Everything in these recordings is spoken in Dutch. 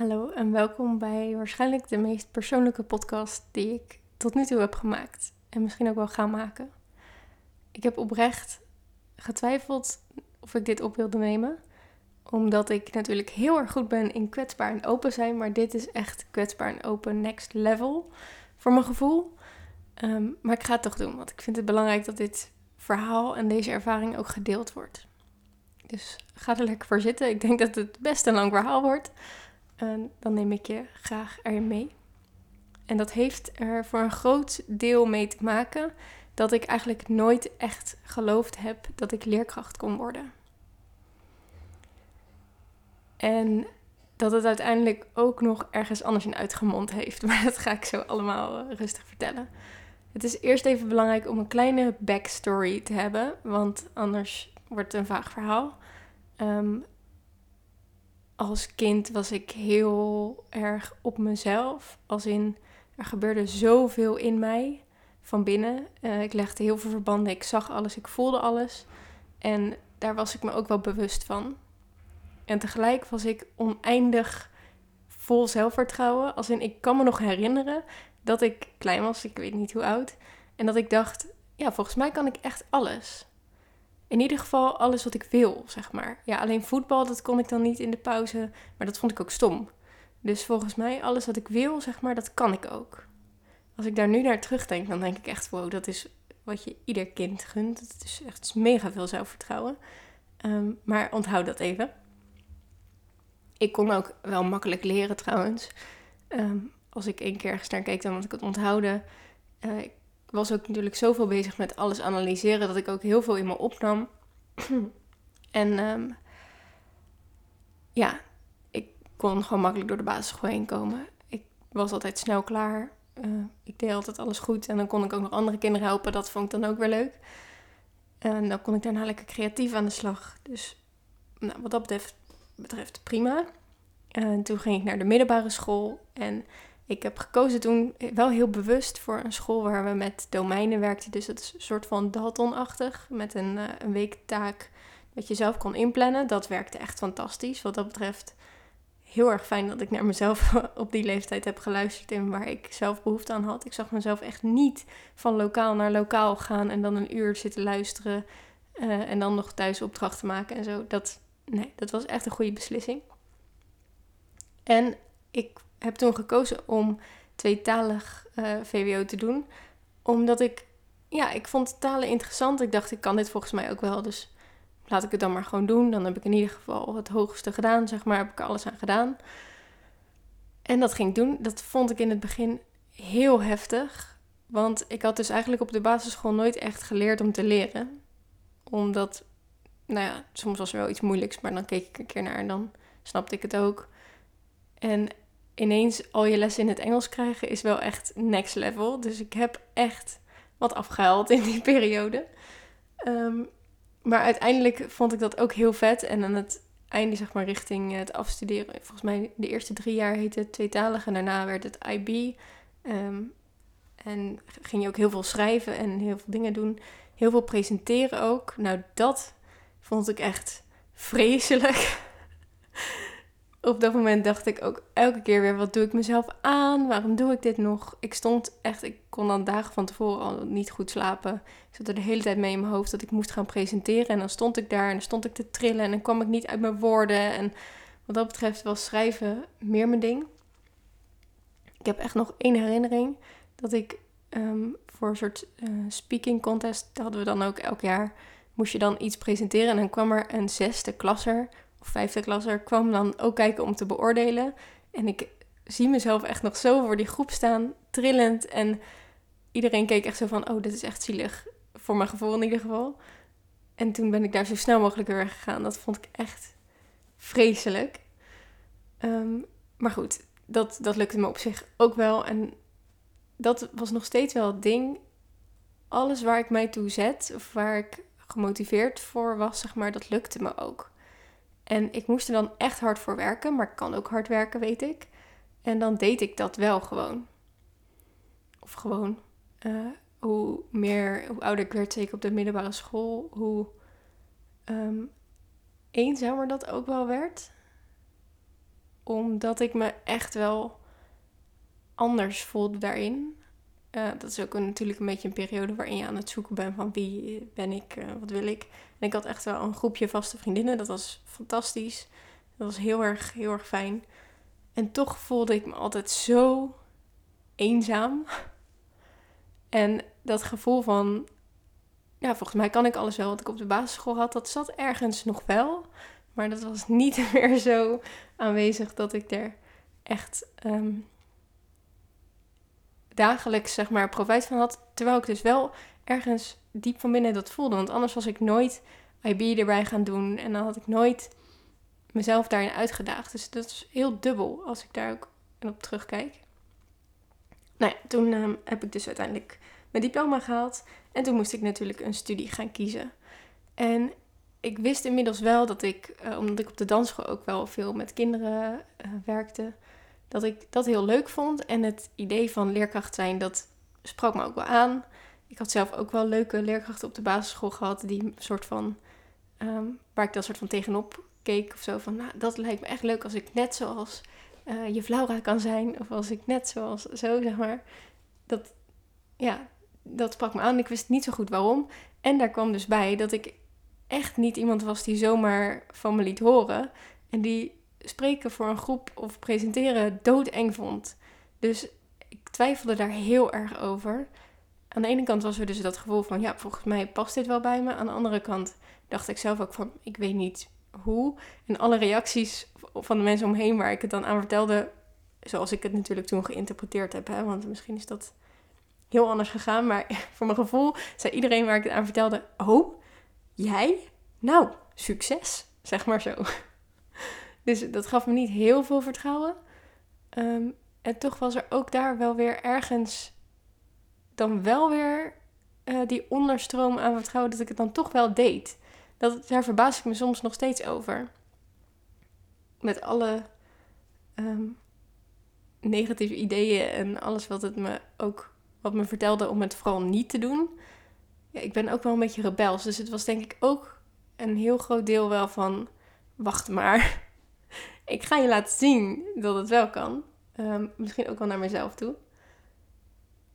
Hallo en welkom bij waarschijnlijk de meest persoonlijke podcast die ik tot nu toe heb gemaakt. En misschien ook wel ga maken. Ik heb oprecht getwijfeld of ik dit op wilde nemen. Omdat ik natuurlijk heel erg goed ben in kwetsbaar en open zijn. Maar dit is echt kwetsbaar en open next level voor mijn gevoel. Ehm, maar ik ga het toch doen, want ik vind het belangrijk dat dit verhaal en deze ervaring ook gedeeld wordt. Dus ga er lekker voor zitten. Ik denk dat het best een lang verhaal wordt. En dan neem ik je graag erin mee. En dat heeft er voor een groot deel mee te maken dat ik eigenlijk nooit echt geloofd heb dat ik leerkracht kon worden. En dat het uiteindelijk ook nog ergens anders in uitgemond heeft. Maar dat ga ik zo allemaal eh, rustig vertellen. Het is eerst even belangrijk om een kleine backstory te hebben, want anders wordt het een vaag verhaal. Ehm, als kind was ik heel erg op mezelf. Als in, er gebeurde zoveel in mij van binnen. Uh, ik legde heel veel verbanden. Ik zag alles, ik voelde alles. En daar was ik me ook wel bewust van. En tegelijk was ik oneindig vol zelfvertrouwen. Als in, ik kan me nog herinneren dat ik klein was, ik weet niet hoe oud. En dat ik dacht, ja, volgens mij kan ik echt alles in ieder geval alles wat ik wil, zeg maar. Ja, alleen voetbal, dat kon ik dan niet in de pauze, maar dat vond ik ook stom. Dus volgens mij, alles wat ik wil, zeg maar, dat kan ik ook. Als ik daar nu naar terugdenk, dan denk ik echt, wow, dat is wat je ieder kind gunt. Het is echt mega veel zelfvertrouwen. Um, maar onthoud dat even. Ik kon ook wel makkelijk leren trouwens. Ehm, als ik één keer ergens naar keek, dan had ik het onthouden. Uh, was ook natuurlijk zoveel bezig met alles analyseren dat ik ook heel veel in me opnam. en um, ja, ik kon gewoon makkelijk door de basisschool heen komen. Ik was altijd snel klaar. Uh, ik deed altijd alles goed. En dan kon ik ook nog andere kinderen helpen. Dat vond ik dan ook weer leuk. En dan kon ik daarna lekker creatief aan de slag. Dus nou, wat dat betreft, betreft prima. En toen ging ik naar de middelbare school. En ik heb gekozen toen wel heel bewust voor een school waar we met domeinen werkten. Dus het is een soort van Dalton-achtig. Met een, uh, een weektaak dat je zelf kon inplannen. Dat werkte echt fantastisch. Wat dat betreft heel erg fijn dat ik naar mezelf op die leeftijd heb geluisterd. En waar ik zelf behoefte aan had. Ik zag mezelf echt niet van lokaal naar lokaal gaan. En dan een uur zitten luisteren. Uh, en dan nog thuis opdrachten maken en zo. Dat, nee, dat was echt een goede beslissing. En ik heb toen gekozen om tweetalig uh, eh, VWO te doen. Omdat ik, ja, ik vond talen interessant. Ik dacht, ik kan dit volgens mij ook wel. Dus laat ik het dan maar gewoon doen. Dan heb ik in ieder geval het hoogste gedaan, zeg maar. Heb ik alles aan gedaan. En dat ging ik doen. Dat vond ik in het begin heel heftig. Want ik had dus eigenlijk op de basisschool nooit echt geleerd om te leren. Omdat, nou ja, soms was er wel iets moeilijks, maar dan keek ik een keer naar en dan snapte ik het ook. En ineens al je lessen in het Engels krijgen is wel echt next level. Dus ik heb echt wat afgehaald in die periode. Ehm, maar uiteindelijk vond ik dat ook heel vet. En aan het einde, zeg maar, richting het afstuderen. Volgens mij de eerste drie jaar heette het tweetalig en daarna werd het IB. Ehm, en ging je ook heel veel schrijven en heel veel dingen doen. Heel veel presenteren ook. Nou, dat vond ik echt vreselijk op dat moment dacht ik ook elke keer weer: wat doe ik mezelf aan? Waarom doe ik dit nog? Ik stond echt, ik kon dan dagen van tevoren al niet goed slapen. Ik zat er de hele tijd mee in mijn hoofd dat ik moest gaan presenteren. En dan stond ik daar en dan stond ik te trillen en dan kwam ik niet uit mijn woorden. En wat dat betreft was schrijven meer mijn ding. Ik heb echt nog één herinnering dat ik ehm, voor een soort uh, speaking contest, dat hadden we dan ook elk jaar, moest je dan iets presenteren. En dan kwam er een zesde klasser of vijfde klasser kwam dan ook kijken om te beoordelen. En ik zie mezelf echt nog zo voor die groep staan, trillend. En iedereen keek echt zo van, oh, dit is echt zielig. Voor mijn gevoel in ieder geval. En toen ben ik daar zo snel mogelijk weer weggegaan. Dat vond ik echt vreselijk. Ehm, maar goed, dat, dat lukte me op zich ook wel. En dat was nog steeds wel het ding. Alles waar ik mij toe zet, of waar ik gemotiveerd voor was, zeg maar, dat lukte me ook. En ik moest er dan echt hard voor werken, maar ik kan ook hard werken, weet ik. En dan deed ik dat wel gewoon. Of gewoon. Uh, hoe meer, hoe ouder ik werd, zeker op de middelbare school, hoe um, eenzamer dat ook wel werd. omdat ik me echt wel anders voelde daarin. Uh, dat is ook een, natuurlijk een beetje een periode waarin je aan het zoeken bent van wie ben ik, uh, wat wil ik. En ik had echt wel een groepje vaste vriendinnen. Dat was fantastisch. Dat was heel erg, heel erg fijn. En toch voelde ik me altijd zo eenzaam. En dat gevoel van, ja, volgens mij kan ik alles wel wat ik op de basisschool had. Dat zat ergens nog wel. Maar dat was niet meer zo aanwezig dat ik er echt ehm, dagelijks zeg maar profijt van had. Terwijl ik dus wel ergens diep van binnen dat voelde. Want anders was ik nooit IB erbij gaan doen. En dan had ik nooit mezelf daarin uitgedaagd. Dus dat is heel dubbel als ik daar ook op terugkijk. Nou ja, toen ehm, heb ik dus uiteindelijk mijn diploma gehaald. En toen moest ik natuurlijk een studie gaan kiezen. En ik wist inmiddels wel dat ik, eh, omdat ik op de dansschool ook wel veel met kinderen uh, werkte, dat ik dat heel leuk vond. En het idee van leerkracht zijn, dat sprak me ook wel aan. Ik had zelf ook wel leuke leerkrachten op de basisschool gehad, die soort van, ehm, waar ik dan soort van tegenop keek of zo. Van, nou, dat lijkt me echt leuk als ik net zoals uh, je Laura kan zijn. Of als ik net zoals zo, zeg maar. Dat, ja, dat sprak me aan. Ik wist niet zo goed waarom. En daar kwam dus bij dat ik echt niet iemand was die zomaar van me liet horen. En die spreken voor een groep of presenteren doodeng vond. Dus ik twijfelde daar heel erg over. Aan de ene kant was er dus dat gevoel van, ja, volgens mij past dit wel bij me. Aan de andere kant dacht ik zelf ook van, ik weet niet hoe. En alle reacties van de mensen omheen waar ik het dan aan vertelde, zoals ik het natuurlijk toen geïnterpreteerd heb, hè, want misschien is dat heel anders gegaan, maar voor mijn gevoel zei iedereen waar ik het aan vertelde, oh, jij? Nou, succes, zeg maar zo. Dus dat gaf me niet heel veel vertrouwen. Ehm, en toch was er ook daar wel weer ergens dan wel weer uh, die onderstroom aan vertrouwen dat ik het dan toch wel deed. Dat, daar verbaas ik me soms nog steeds over. Met alle ehm, negatieve ideeën en alles wat het me ook wat me vertelde om het vooral niet te doen. Ja, ik ben ook wel een beetje rebels. Dus het was denk ik ook een heel groot deel wel van wacht maar. Ik ga je laten zien dat het wel kan. Ehm, misschien ook wel naar mezelf toe.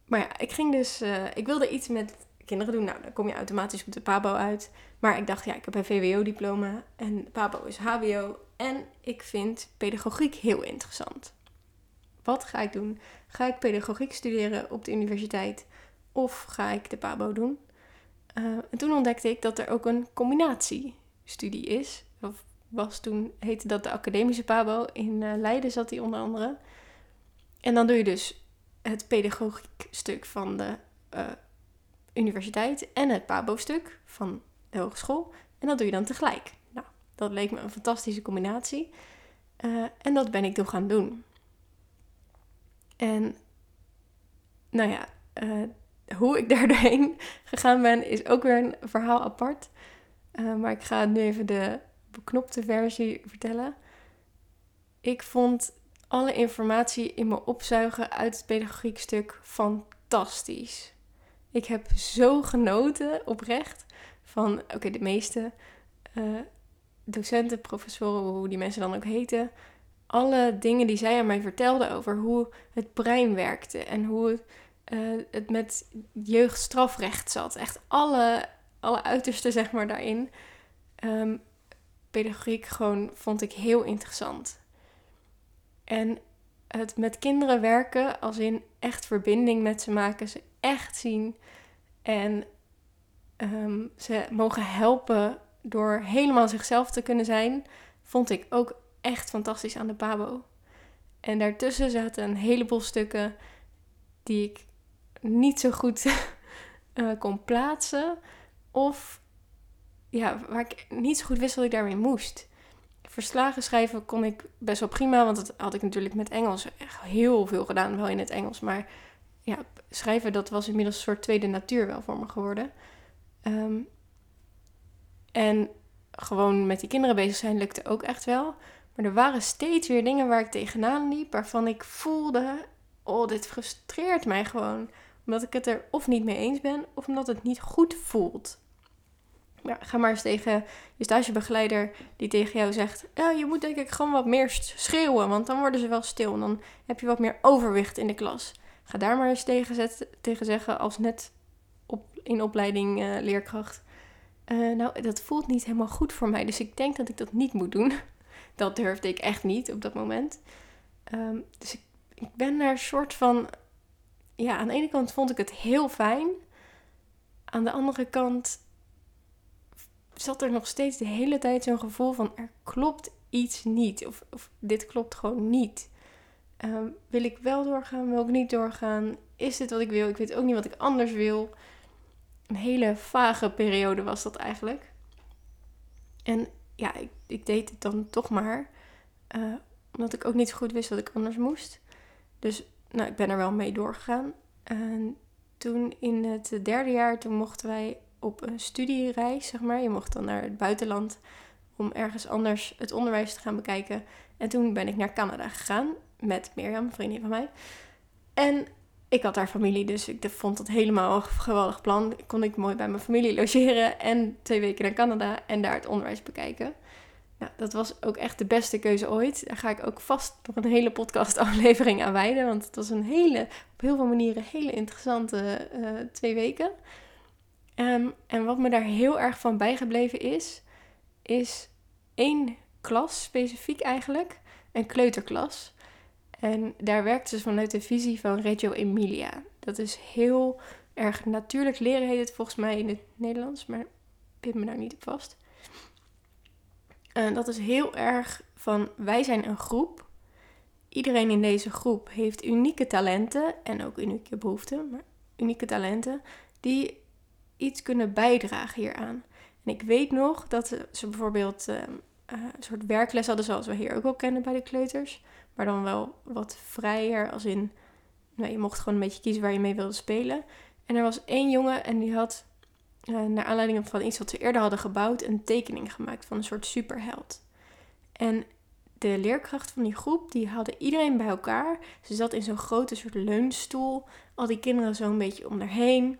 Maar ja, ik ging dus. Uh, ik wilde iets met kinderen doen. Nou, dan kom je automatisch op de PABO uit. Maar ik dacht, ja, ik heb een VWO-diploma en PABO is HBO. En ik vind pedagogiek heel interessant. Wat ga ik doen? Ga ik pedagogiek studeren op de universiteit of ga ik de PABO doen? Uh, en toen ontdekte ik dat er ook een combinatiestudie is. Was toen, heette dat de academische PABO. In uh, Leiden zat die onder andere. En dan doe je dus het pedagogiek stuk van de uh, universiteit en het PABO-stuk van de hogeschool. En dat doe je dan tegelijk. Nou, dat leek me een fantastische combinatie. Uh, en dat ben ik toen gaan doen. En nou ja, hoe ik daar doorheen gegaan ben, is ook weer een verhaal apart. Maar ik ga nu even de beknopte versie vertellen. Ik vond alle informatie in me opzuigen uit het pedagogiek stuk fantastisch. Ik heb zo genoten, oprecht, van, oké, de meeste uh, docenten, professoren, hoe die mensen dan ook heten, alle dingen die zij aan mij vertelde over hoe het brein werkte en hoe het, uh, het met jeugdstrafrecht zat. Echt alle, alle uitersten, zeg maar, daarin. Um, pedagogiek gewoon vond ik heel interessant. En het met kinderen werken, als in echt verbinding met ze maken, ze echt zien en um, ze mogen helpen door helemaal zichzelf te kunnen zijn, vond ik ook echt fantastisch aan de Pabo. En daartussen zaten een heleboel stukken die ik niet zo goed uh, kon plaatsen. Of ja, waar ik niet zo goed wist wat ik daarmee moest. Verslagen schrijven kon ik best wel prima, want dat had ik natuurlijk met Engels echt heel veel gedaan, wel in het Engels. Maar ja, schrijven, dat was inmiddels een soort tweede natuur wel voor me geworden. Um, en gewoon met die kinderen bezig zijn lukte ook echt wel. Maar er waren steeds weer dingen waar ik tegenaan liep, waarvan ik voelde: oh, dit frustreert mij gewoon. Omdat ik het er of niet mee eens ben, of omdat het niet goed voelt. Ga maar eens tegen je stagebegeleider die tegen jou zegt... Ja, je moet denk ik gewoon wat meer schreeuwen, want dan worden ze wel stil. En dan heb je wat meer overwicht in de klas. Ga daar maar eens tegen, zeggen als net op, in opleiding uh, leerkracht. Uh, nou, dat voelt niet helemaal goed voor mij, dus ik denk dat ik dat niet moet doen. dat durfde ik echt niet op dat moment. Um, dus ik, ik ben daar een soort van... Ja, aan de ene kant vond ik het heel fijn. Aan de andere kant zat er nog steeds de hele tijd zo'n gevoel van er klopt iets niet. Of, of dit klopt gewoon niet. Ehm, wil ik wel doorgaan? Wil ik niet doorgaan? Is dit wat ik wil? Ik weet ook niet wat ik anders wil. Een hele vage periode was dat eigenlijk. En ja, ik, ik deed het dan toch maar. Uh, omdat ik ook niet goed wist wat ik anders moest. Dus nou, ik ben er wel mee doorgegaan. En toen in het derde jaar, toen mochten wij op een studiereis, zeg maar. Je mocht dan naar het buitenland om ergens anders het onderwijs te gaan bekijken. En toen ben ik naar Canada gegaan met Mirjam, vriendin van mij. En ik had daar familie, dus ik vond dat helemaal een geweldig plan. Kon ik mooi bij mijn familie logeren en twee weken naar Canada en daar het onderwijs bekijken. Nou, dat was ook echt de beste keuze ooit. Daar ga ik ook vast nog een hele podcast aflevering aan wijden. Want het was een hele, op heel veel manieren hele interessante uh, twee weken. Um, en wat me daar heel erg van bijgebleven is, is één klas specifiek eigenlijk. Een kleuterklas. En daar werkte ze vanuit de visie van Reggio Emilia. Dat is heel erg natuurlijk leren heet het volgens mij in het Nederlands, maar pin me daar niet op vast. En dat is heel erg van wij zijn een groep. Iedereen in deze groep heeft unieke talenten en ook unieke behoeften, maar unieke talenten die iets kunnen bijdragen hieraan. En ik weet nog dat ze bijvoorbeeld uh, een soort werkles hadden, zoals we hier ook wel kennen bij de kleuters. Maar dan wel wat vrijer, als in, nou, je mocht gewoon een beetje kiezen waar je mee wilde spelen. En er was één jongen en die had, uh, naar aanleiding van iets wat ze eerder hadden gebouwd, een tekening gemaakt van een soort superheld. En de leerkracht van die groep, die hadden iedereen bij elkaar. Ze zat in zo'n grote soort leunstoel. Al die kinderen zo een beetje om haar heen.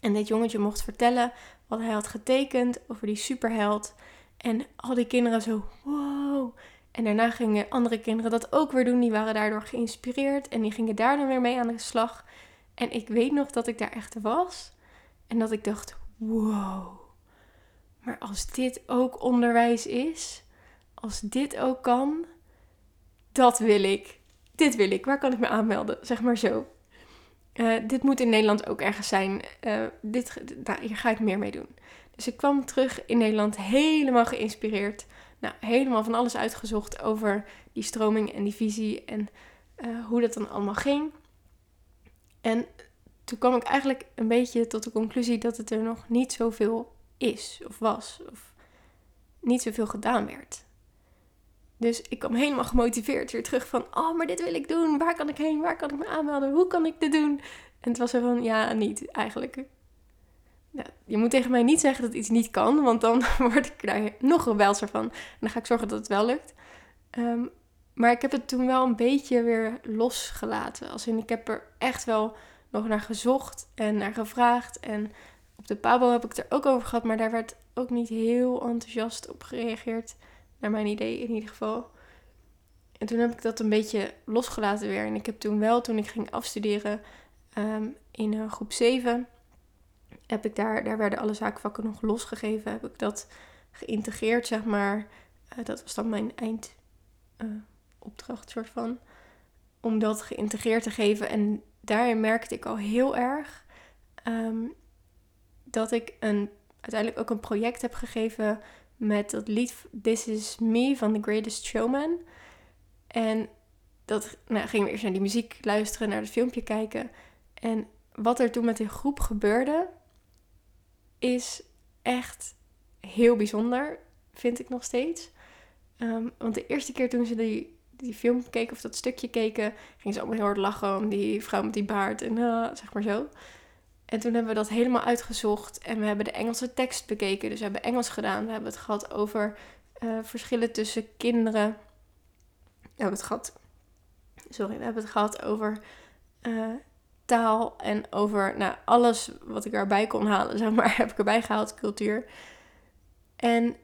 En dit jongetje mocht vertellen wat hij had getekend over die superheld. En al die kinderen zo, wow. En daarna gingen andere kinderen dat ook weer doen. Die waren daardoor geïnspireerd en die gingen daar dan weer mee aan de slag. En ik weet nog dat ik daar echt was. En dat ik dacht, wow. Maar als dit ook onderwijs is, als dit ook kan, dat wil ik. Dit wil ik. Waar kan ik me aanmelden? Zeg maar zo. Uh, dit moet in Nederland ook ergens zijn. Uh, dit, hier ga ik meer mee doen. Dus ik kwam terug in Nederland helemaal geïnspireerd. Nou, helemaal van alles uitgezocht over die stroming en die visie en uh, hoe dat dan allemaal ging. En toen kwam ik eigenlijk een beetje tot de conclusie dat het er nog niet zoveel is of was. Of niet zoveel gedaan werd. Dus ik kwam helemaal gemotiveerd weer terug van, oh, maar dit wil ik doen. Waar kan ik heen? Waar kan ik me aanmelden? Hoe kan ik dit doen? En het was er van, ja, niet eigenlijk. Je moet tegen mij niet zeggen dat iets niet kan, want dan word ik daar nog rebelser van. En dan ga ik zorgen dat het wel lukt. Um, maar ik heb het toen wel een beetje weer losgelaten. Als in, ik heb er echt wel nog naar gezocht en naar gevraagd. En op de Pabo heb ik het er ook over gehad, maar daar werd ook niet heel enthousiast op gereageerd. Naar mijn idee in ieder geval. En toen heb ik dat een beetje losgelaten weer. En ik heb toen wel, toen ik ging afstuderen um, in uh, groep 7, heb ik daar, daar werden alle zaakvakken nog losgegeven. Heb ik dat geïntegreerd, zeg maar. Uh, dat was dan mijn eindopdracht, uh, soort van. Om dat geïntegreerd te geven. En daarin merkte ik al heel erg um, dat ik een, uiteindelijk ook een project heb gegeven met dat lied This Is Me van The Greatest Showman. En dat nou, gingen we eerst naar die muziek luisteren, naar het filmpje kijken. En wat er toen met die groep gebeurde, is echt heel bijzonder, vind ik nog steeds. Ehm, want de eerste keer toen ze die, die film keken of dat stukje keken, gingen ze allemaal heel hard lachen om die vrouw met die baard en uh, zeg maar zo. En toen hebben we dat helemaal uitgezocht en we hebben de Engelse tekst bekeken. Dus we hebben Engels gedaan. We hebben het gehad over uh, verschillen tussen kinderen. We hebben het gehad. Sorry, we hebben het gehad over uh, taal en over nou, alles wat ik erbij kon halen, zeg maar, heb ik erbij gehaald, cultuur. En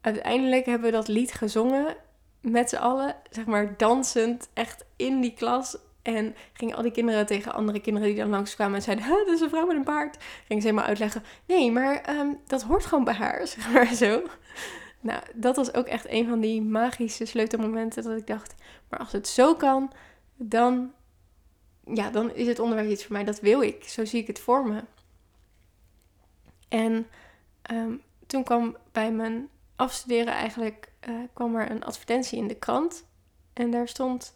uiteindelijk hebben we dat lied gezongen met z'n allen, zeg maar, dansend, echt in die klas. En gingen al die kinderen tegen andere kinderen die dan langskwamen en zeiden: dat is een vrouw met een paard. Gingen ze helemaal uitleggen: nee, maar ehm, dat hoort gewoon bij haar, zeg maar zo. Nou, dat was ook echt een van die magische sleutelmomenten dat ik dacht: maar als het zo kan, dan, ja, dan is het onderwijs iets voor mij. Dat wil ik. Zo zie ik het voor me. En ehm, toen kwam bij mijn afstuderen eigenlijk uh, kwam er een advertentie in de krant. En daar stond: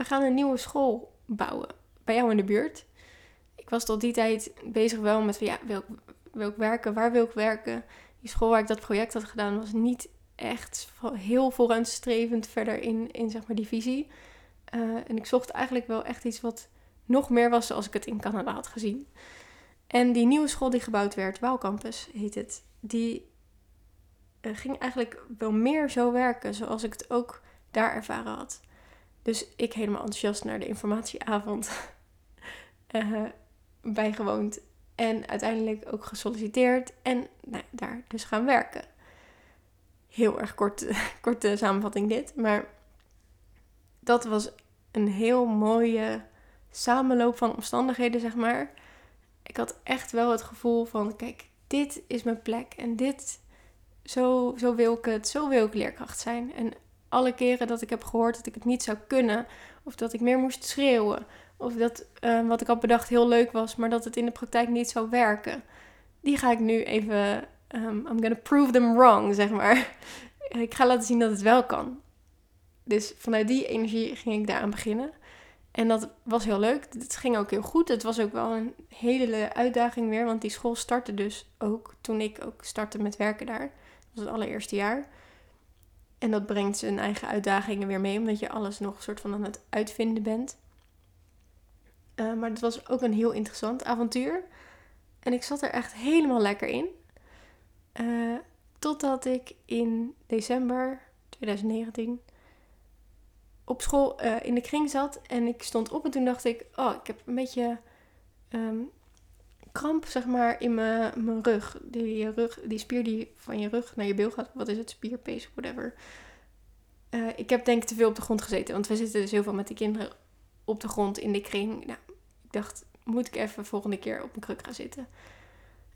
We gaan een nieuwe school bouwen bij jou in de buurt. Ik was tot die tijd bezig wel met: ja, wil, ik werken? Waar wil ik werken? Die school waar ik dat project had gedaan was niet echt heel vooruitstrevend verder in, in zeg maar, die visie. Uh, en ik zocht eigenlijk wel echt iets wat nog meer was zoals ik het in Canada had gezien. En die nieuwe school die gebouwd werd, Wow Campus heet het, die uh, ging eigenlijk wel meer zo werken zoals ik het ook daar ervaren had. Dus ik helemaal enthousiast naar de informatieavond uh, bijgewoond. En uiteindelijk ook gesolliciteerd en nou, daar dus gaan werken. Heel erg kort, korte samenvatting dit. Maar dat was een heel mooie samenloop van omstandigheden, zeg maar. Ik had echt wel het gevoel van, kijk, dit is mijn plek en dit zo, zo wil ik het, zo wil ik leerkracht zijn. En alle keren dat ik heb gehoord dat ik het niet zou kunnen, of dat ik meer moest schreeuwen, of dat uh, wat ik had bedacht heel leuk was, maar dat het in de praktijk niet zou werken, die ga ik nu even, um, I'm gonna prove them wrong, zeg maar. ik ga laten zien dat het wel kan. Dus vanuit die energie ging ik daaraan beginnen. En dat was heel leuk. Het ging ook heel goed. Het was ook wel een hele uitdaging weer. Want die school startte dus ook toen ik ook startte met werken daar was het allereerste jaar. En dat brengt zijn eigen uitdagingen weer mee, omdat je alles nog een soort van aan het uitvinden bent. Uh, maar het was ook een heel interessant avontuur. En ik zat er echt helemaal lekker in. Uh, totdat ik in december 2019 op school uh, in de kring zat. En ik stond op en toen dacht ik, oh, ik heb een beetje um, kramp, zeg maar, in mijn, mijn rug. Die, rug. die spier die van je rug naar je bil gaat. Wat is het? Spierpees, whatever. Uh, ik heb denk ik te veel op de grond gezeten. Want we zitten dus heel veel met die kinderen op de grond in de kring. Nou, ik dacht, moet ik even volgende keer op een kruk gaan zitten.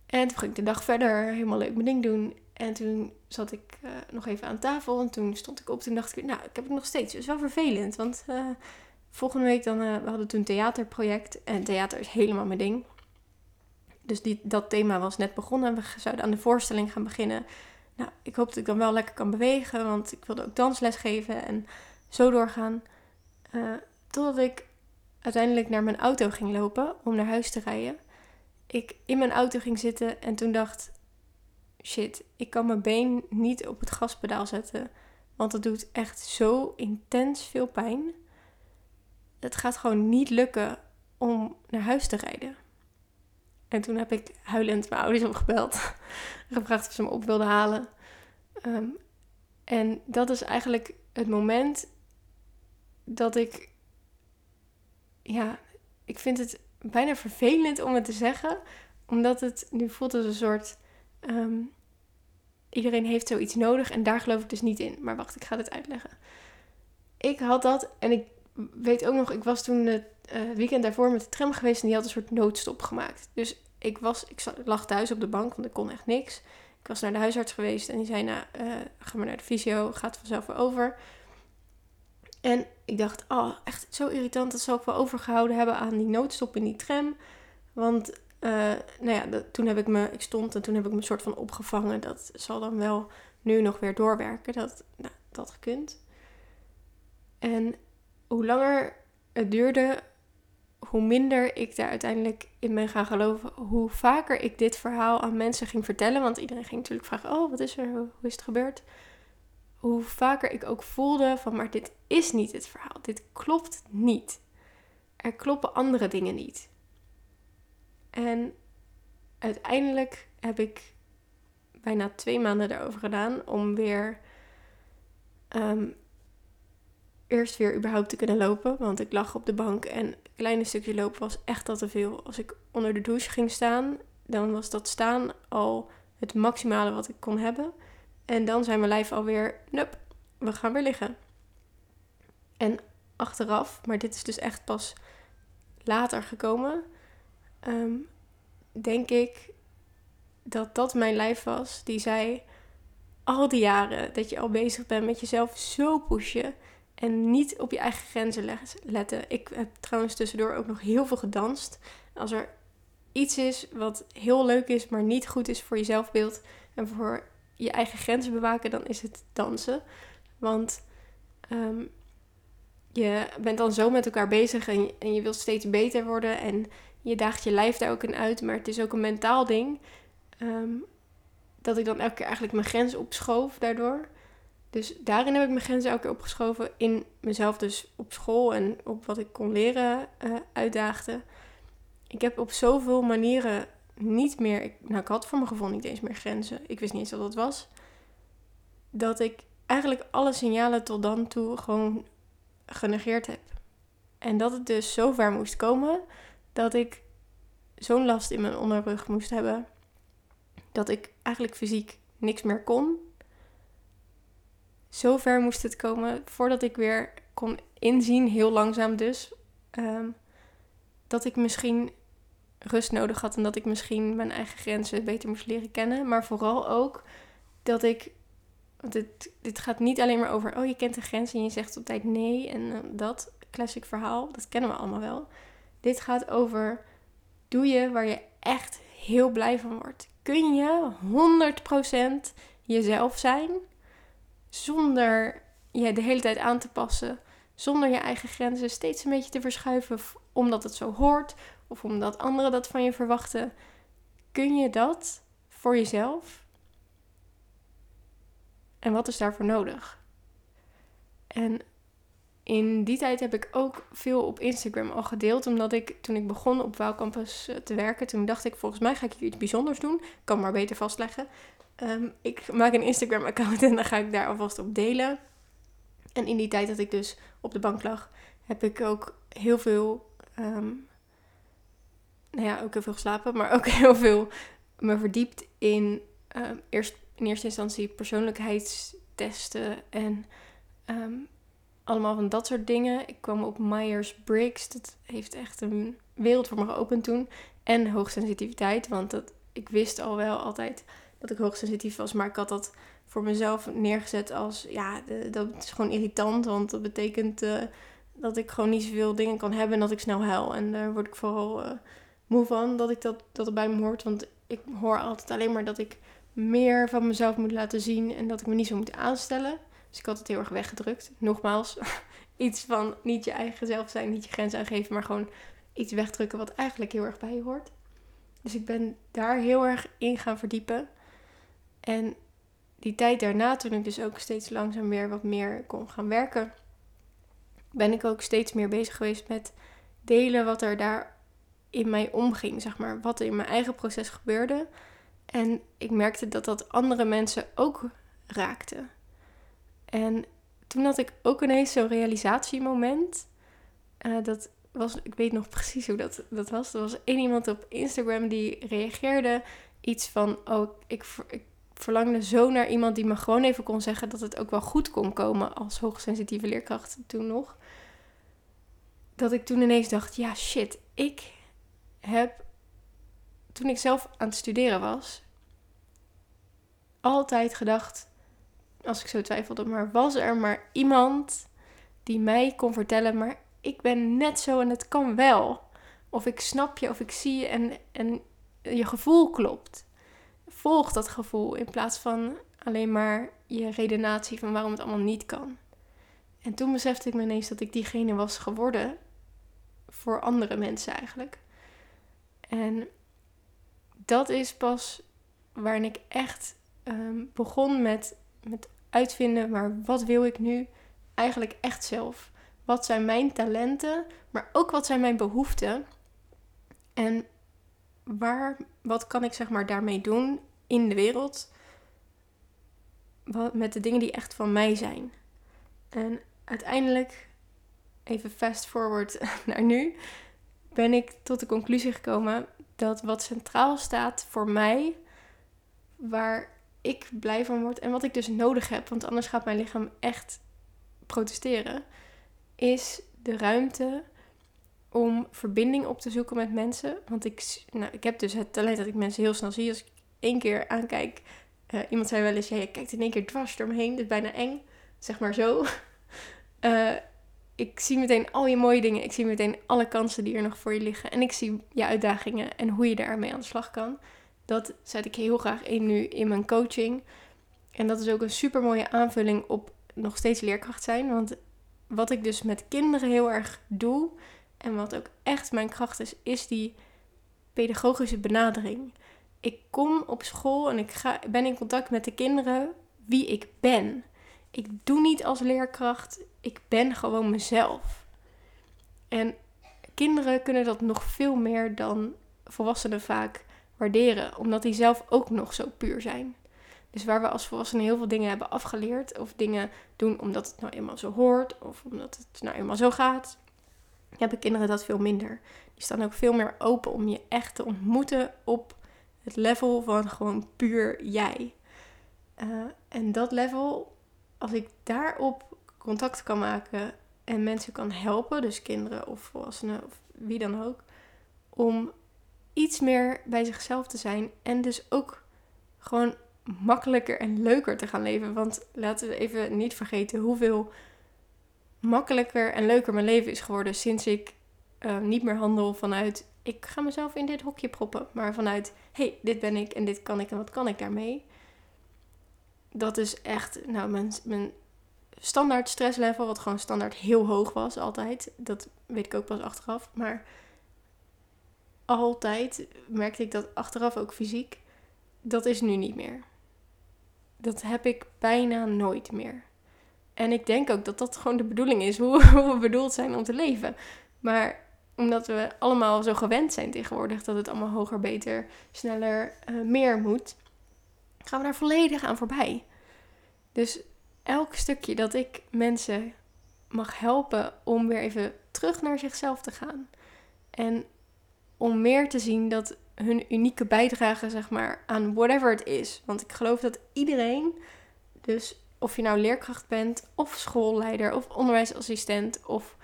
En toen ging ik de dag verder helemaal leuk mijn ding doen. En toen zat ik uh, nog even aan tafel. En toen stond ik op. Toen dacht ik, nou, ik heb het nog steeds. Het is wel vervelend. Want uh, volgende week dan... we hadden toen een theaterproject. En theater is helemaal mijn ding. Dus die, dat thema was net begonnen. We zouden aan de voorstelling gaan beginnen. Nou, ik hoop dat ik dan wel lekker kan bewegen, want ik wilde ook dansles geven en zo doorgaan. Uh, totdat ik uiteindelijk naar mijn auto ging lopen om naar huis te rijden. Ik in mijn auto ging zitten en toen dacht: shit, ik kan mijn been niet op het gaspedaal zetten, want het doet echt zo intens veel pijn. Het gaat gewoon niet lukken om naar huis te rijden. En toen heb ik huilend mijn ouders opgebeld. gevraagd of ze me op wilden halen. Ehm, en dat is eigenlijk het moment dat ik. Ja, ik vind het bijna vervelend om het te zeggen. Omdat het nu voelt als een soort. Ehm, iedereen heeft zoiets nodig en daar geloof ik dus niet in. Maar wacht, ik ga dit uitleggen. Ik had dat en ik weet ook nog, ik was toen het uh, weekend daarvoor met de tram geweest en die had een soort noodstop gemaakt. Dus ik, was, ik lag thuis op de bank, want ik kon echt niks. Ik was naar de huisarts geweest en die zei, nou, uh, ga maar naar de fysio, gaat vanzelf weer over. En ik dacht, oh, echt zo irritant, dat zou ik wel overgehouden hebben aan die noodstop in die tram. Want, uh, nou ja, toen heb ik me, ik stond en toen heb ik me soort van opgevangen. Dat zal dan wel nu nog weer doorwerken, dat, nou, dat gekund. En hoe langer het duurde, hoe minder ik daar uiteindelijk in ben gaan geloven, hoe vaker ik dit verhaal aan mensen ging vertellen, want iedereen ging natuurlijk vragen: Oh, wat is er? Hoe is het gebeurd? Hoe vaker ik ook voelde van, maar dit is niet het verhaal. Dit klopt niet. Er kloppen andere dingen niet. En uiteindelijk heb ik bijna twee maanden erover gedaan om weer um, eerst weer überhaupt te kunnen lopen. Want ik lag op de bank en een kleine stukje lopen was echt al te veel. Als ik onder de douche ging staan, dan was dat staan al het maximale wat ik kon hebben. En dan zei mijn lijf alweer, nup, we gaan weer liggen. En achteraf, maar dit is dus echt pas later gekomen, ehm, denk ik dat dat mijn lijf was die zei: al die jaren dat je al bezig bent met jezelf zo pushen en niet op je eigen grenzen letten. Ik heb trouwens tussendoor ook nog heel veel gedanst. Als er iets is wat heel leuk is, maar niet goed is voor je zelfbeeld en voor je eigen grenzen bewaken, dan is het dansen. Want ehm, je bent dan zo met elkaar bezig en je, wilt steeds beter worden en je daagt je lijf daar ook in uit, maar het is ook een mentaal ding. Ehm, dat ik dan elke keer eigenlijk mijn grens opschoof daardoor. Dus daarin heb ik mijn grenzen elke keer opgeschoven. In mezelf dus op school en op wat ik kon leren uh, uitdaagde. Ik heb op zoveel manieren niet meer... Ik, nou, ik had voor mijn gevoel niet eens meer grenzen. Ik wist niet eens wat dat was. Dat ik eigenlijk alle signalen tot dan toe gewoon genegeerd heb. En dat het dus zo ver moest komen dat ik zo'n last in mijn onderrug moest hebben. Dat ik eigenlijk fysiek niks meer kon. Zo ver moest het komen voordat ik weer kon inzien, heel langzaam dus, ehm, dat ik misschien rust nodig had en dat ik misschien mijn eigen grenzen beter moest leren kennen. Maar vooral ook dat ik dit, dit gaat niet alleen maar over, oh je kent de grens en je zegt op tijd nee en uh, dat classic verhaal, dat kennen we allemaal wel. Dit gaat over, doe je waar je echt heel blij van wordt. Kun je 100% jezelf zijn zonder je de hele tijd aan te passen, zonder je eigen grenzen steeds een beetje te verschuiven omdat het zo hoort of omdat anderen dat van je verwachten. Kun je dat voor jezelf en wat is daarvoor nodig? En in die tijd heb ik ook veel op Instagram al gedeeld. Omdat ik toen ik begon op Waalcampus eh, te werken, toen dacht ik volgens mij ga ik hier iets bijzonders doen. Kan maar beter vastleggen. Um, ik maak een Instagram account en dan ga ik daar alvast op delen. En in die tijd dat ik dus op de bank lag, heb ik ook heel veel, um, nou ja, ook heel veel geslapen, maar ook heel veel me verdiept in um, eerst in eerste instantie persoonlijkheidstesten en ehm, allemaal van dat soort dingen. Ik kwam op Myers-Briggs. Dat heeft echt een wereld voor me geopend toen. En hoogsensitiviteit, want dat, ik wist al wel altijd dat ik hoogsensitief was. Maar ik had dat voor mezelf neergezet als, ja, dat is gewoon irritant. Want dat betekent uh, dat ik gewoon niet zoveel dingen kan hebben en dat ik snel huil. En daar word ik vooral uh, moe van, dat ik dat, dat het bij me hoort. Want ik hoor altijd alleen maar dat ik meer van mezelf moet laten zien en dat ik me niet zo moet aanstellen. Dus ik had het heel erg weggedrukt. Nogmaals, iets van niet je eigen zelf zijn, niet je grens aangeven, maar gewoon iets wegdrukken wat eigenlijk heel erg bij je hoort. Dus ik ben daar heel erg in gaan verdiepen. En die tijd daarna, toen ik dus ook steeds langzaam weer wat meer kon gaan werken, ben ik ook steeds meer bezig geweest met delen wat er daar in mij omging, zeg maar. Wat er in mijn eigen proces gebeurde. En ik merkte dat dat andere mensen ook raakte. En toen had ik ook ineens zo'n realisatiemoment. Uh, dat was, ik weet nog precies hoe dat, dat was. Er was één iemand op Instagram die reageerde iets van: Oh, ik, ik verlangde zo naar iemand die me gewoon even kon zeggen dat het ook wel goed kon komen als hoogsensitieve leerkracht toen nog. Dat ik toen ineens dacht: Ja, shit, ik heb toen ik zelf aan het studeren was, altijd gedacht, als ik zo twijfelde, maar was er maar iemand die mij kon vertellen, maar ik ben net zo en het kan wel. Of ik snap je, of ik zie je en, en je gevoel klopt. Volg dat gevoel in plaats van alleen maar je redenatie van waarom het allemaal niet kan. En toen besefte ik me ineens dat ik diegene was geworden voor andere mensen eigenlijk. En dat is pas waarin ik echt um, begon met, met uitvinden, maar wat wil ik nu eigenlijk echt zelf? Wat zijn mijn talenten, maar ook wat zijn mijn behoeften? En waar, wat kan ik zeg maar daarmee doen in de wereld? Met de dingen die echt van mij zijn. En uiteindelijk, even fast forward naar nu, ben ik tot de conclusie gekomen dat wat centraal staat voor mij, waar ik blij van word en wat ik dus nodig heb, want anders gaat mijn lichaam echt protesteren, is de ruimte om verbinding op te zoeken met mensen. Want ik, nou, ik heb dus het talent dat ik mensen heel snel zie. Als ik één keer aankijk, uh, iemand zei wel eens, ja, je kijkt in één keer dwars door me heen, dat is bijna eng, zeg maar zo. Uh, ik zie meteen al je mooie dingen. Ik zie meteen alle kansen die er nog voor je liggen. En ik zie je uitdagingen en hoe je daarmee aan de slag kan. Dat zet ik heel graag in nu in mijn coaching. En dat is ook een super mooie aanvulling op nog steeds leerkracht zijn. Want wat ik dus met kinderen heel erg doe. En wat ook echt mijn kracht is, is die pedagogische benadering. Ik kom op school en ik ga, ben in contact met de kinderen wie ik ben. Ik doe niet als leerkracht ik ben gewoon mezelf. En kinderen kunnen dat nog veel meer dan volwassenen vaak waarderen, omdat die zelf ook nog zo puur zijn. Dus waar we als volwassenen heel veel dingen hebben afgeleerd, of dingen doen omdat het nou eenmaal zo hoort, of omdat het nou eenmaal zo gaat, hebben kinderen dat veel minder. Die staan ook veel meer open om je echt te ontmoeten op het level van gewoon puur jij. Uh, en dat level, als ik daarop contact kan maken en mensen kan helpen, dus kinderen of volwassenen of wie dan ook, om iets meer bij zichzelf te zijn en dus ook gewoon makkelijker en leuker te gaan leven. Want laten we even niet vergeten hoeveel makkelijker en leuker mijn leven is geworden sinds ik uh, niet meer handel vanuit ik ga mezelf in dit hokje proppen, maar vanuit hey, dit ben ik en dit kan ik en wat kan ik daarmee. Dat is echt, nou, mijn, mijn standaard stresslevel, wat gewoon standaard heel hoog was altijd. Dat weet ik ook pas achteraf. Maar altijd merkte ik dat achteraf ook fysiek. Dat is nu niet meer. Dat heb ik bijna nooit meer. En ik denk ook dat dat gewoon de bedoeling is, hoe, we bedoeld zijn om te leven. Maar omdat we allemaal zo gewend zijn tegenwoordig dat het allemaal hoger, beter, sneller, uh, meer moet, gaan we daar volledig aan voorbij. Dus elk stukje dat ik mensen mag helpen om weer even terug naar zichzelf te gaan. En om meer te zien dat hun unieke bijdrage, zeg maar, aan whatever het is. Want ik geloof dat iedereen, dus of je nou leerkracht bent, of schoolleider, of onderwijsassistent, of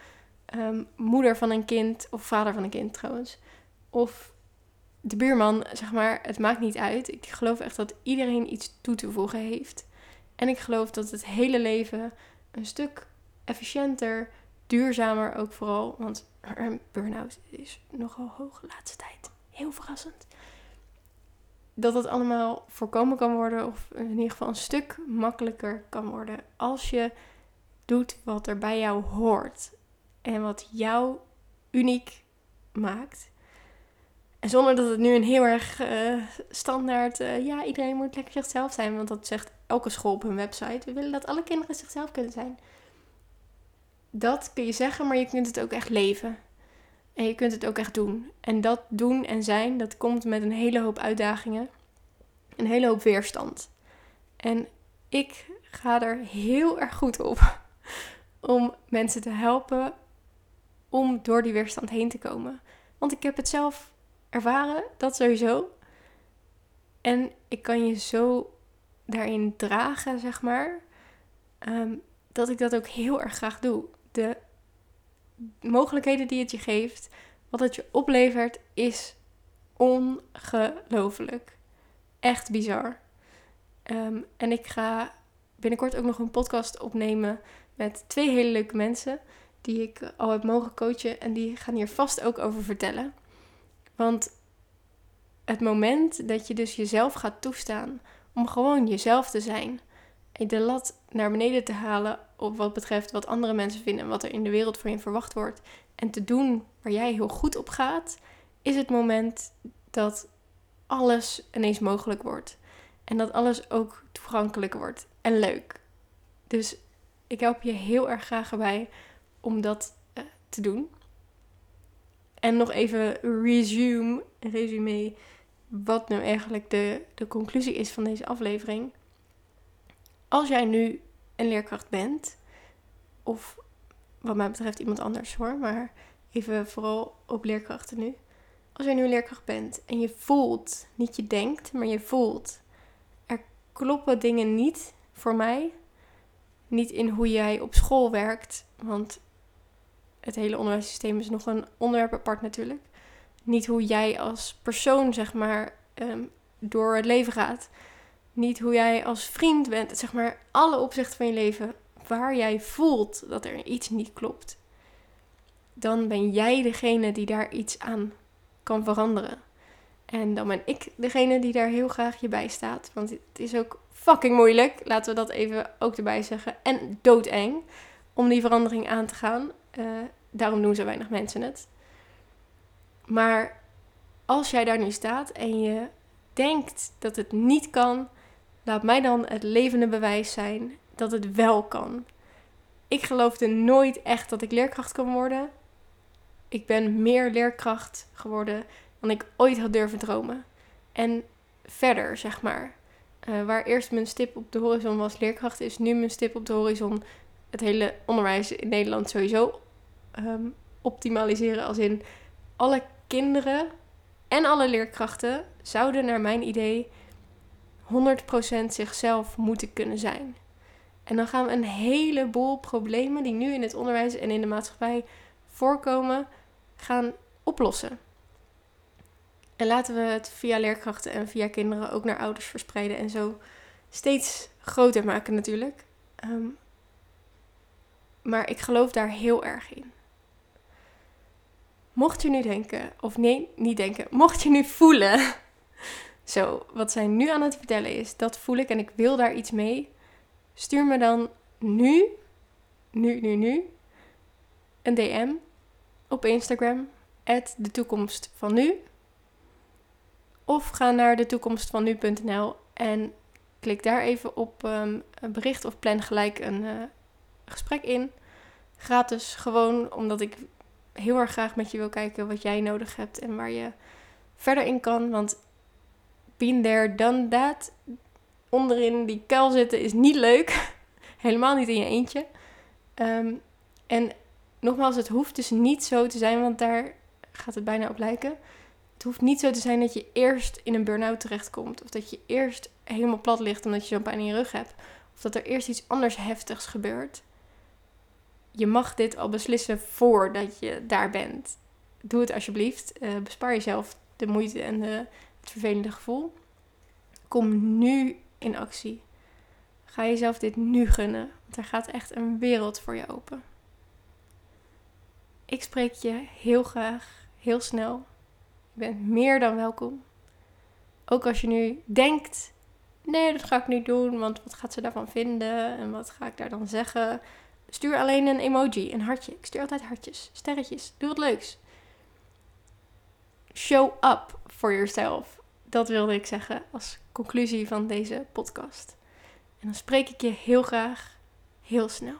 ehm, moeder van een kind, of vader van een kind trouwens, of de buurman, zeg maar, het maakt niet uit. Ik geloof echt dat iedereen iets toe te voegen heeft. En ik geloof dat het hele leven een stuk efficiënter, duurzamer ook vooral, want burn-out is nogal hoog de laatste tijd. Heel verrassend. Dat het allemaal voorkomen kan worden, of in ieder geval een stuk makkelijker kan worden als je doet wat er bij jou hoort en wat jou uniek maakt. En zonder dat het nu een heel erg uh, standaard, uh, ja, iedereen moet lekker zichzelf zijn, want dat zegt elke school op hun website. We willen dat alle kinderen zichzelf kunnen zijn. Dat kun je zeggen, maar je kunt het ook echt leven. En je kunt het ook echt doen. En dat doen en zijn, dat komt met een hele hoop uitdagingen. Een hele hoop weerstand. En ik ga er heel erg goed op om mensen te helpen om door die weerstand heen te komen. Want ik heb het zelf ervaren, dat sowieso. En ik kan je zo daarin dragen, zeg maar. Ehm, dat ik dat ook heel erg graag doe. De mogelijkheden die het je geeft, wat het je oplevert, is ongelooflijk. Echt bizar. Ehm, en ik ga binnenkort ook nog een podcast opnemen met twee hele leuke mensen die ik al heb mogen coachen. En die gaan hier vast ook over vertellen. Want het moment dat je dus jezelf gaat toestaan om gewoon jezelf te zijn. En de lat naar beneden te halen op wat betreft wat andere mensen vinden en wat er in de wereld van je verwacht wordt. En te doen waar jij heel goed op gaat, is het moment dat alles ineens mogelijk wordt. En dat alles ook toegankelijk wordt en leuk. Dus ik help je heel erg graag erbij om dat uh, te doen. En nog even resume, resume wat nu eigenlijk de, de conclusie is van deze aflevering. Als jij nu een leerkracht bent, Of wat mij betreft iemand anders hoor. Maar even vooral op leerkrachten nu. Als jij nu een leerkracht bent en je voelt, niet je denkt, maar je voelt. Er kloppen dingen niet voor mij. Niet in hoe jij op school werkt. Want het hele onderwijssysteem is nog een onderwerp apart natuurlijk. Niet hoe jij als persoon, zeg maar, ehm, door het leven gaat. Niet hoe jij als vriend bent. Zeg maar, alle opzichten van je leven waar jij voelt dat er iets niet klopt. Dan ben jij degene die daar iets aan kan veranderen. En dan ben ik degene die daar heel graag je bij staat. Want het is ook fucking moeilijk, laten we dat even ook erbij zeggen. En doodeng om die verandering aan te gaan. Uh, daarom doen zo weinig mensen het. Maar als jij daar nu staat en je denkt dat het niet kan, laat mij dan het levende bewijs zijn dat het wel kan. Ik geloofde nooit echt dat ik leerkracht kan worden. Ik ben meer leerkracht geworden dan ik ooit had durven dromen. En verder, zeg maar. Uh, waar eerst mijn stip op de horizon was leerkracht, is nu mijn stip op de horizon het hele onderwijs in Nederland sowieso um, optimaliseren. Als in alle kinderen en alle leerkrachten zouden naar mijn idee 100% zichzelf moeten kunnen zijn. En dan gaan we een heleboel problemen die nu in het onderwijs en in de maatschappij voorkomen, gaan oplossen. En laten we het via leerkrachten en via kinderen ook naar ouders verspreiden en zo steeds groter maken natuurlijk. Ehm, maar ik geloof daar heel erg in. Mocht je nu denken, of nee, niet denken, mocht je nu voelen, zo, wat zij nu aan het vertellen is, dat voel ik en ik wil daar iets mee, stuur me dan nu, nu, nu, nu, een DM op Instagram, de toekomst van nu. Of ga naar de toekomst en klik daar even op um, een bericht of plan gelijk een uh, gesprek in. Gratis, gewoon omdat ik heel erg graag met je wil kijken wat jij nodig hebt en waar je verder in kan. Want been there, done that. Onderin die kuil zitten is niet leuk. Helemaal niet in je eentje. Um, en nogmaals, het hoeft dus niet zo te zijn, want daar gaat het bijna op lijken. Het hoeft niet zo te zijn dat je eerst in een burn-out terechtkomt. Of dat je eerst helemaal plat ligt omdat je zo'n pijn in je rug hebt. Of dat er eerst iets anders heftigs gebeurt je mag dit al beslissen voordat je daar bent. Doe het alsjeblieft. Uh, bespaar jezelf de moeite en het vervelende gevoel. Kom nu in actie. Ga jezelf dit nu gunnen, want er gaat echt een wereld voor je open. Ik spreek je heel graag, heel snel. Je bent meer dan welkom. Ook als je nu denkt: nee, dat ga ik niet doen, want wat gaat ze daarvan vinden en wat ga ik daar dan zeggen? Stuur alleen een emoji, een hartje. Ik stuur altijd hartjes, sterretjes. Doe wat leuks. Show up for yourself. Dat wilde ik zeggen als conclusie van deze podcast. En dan spreek ik je heel graag heel snel.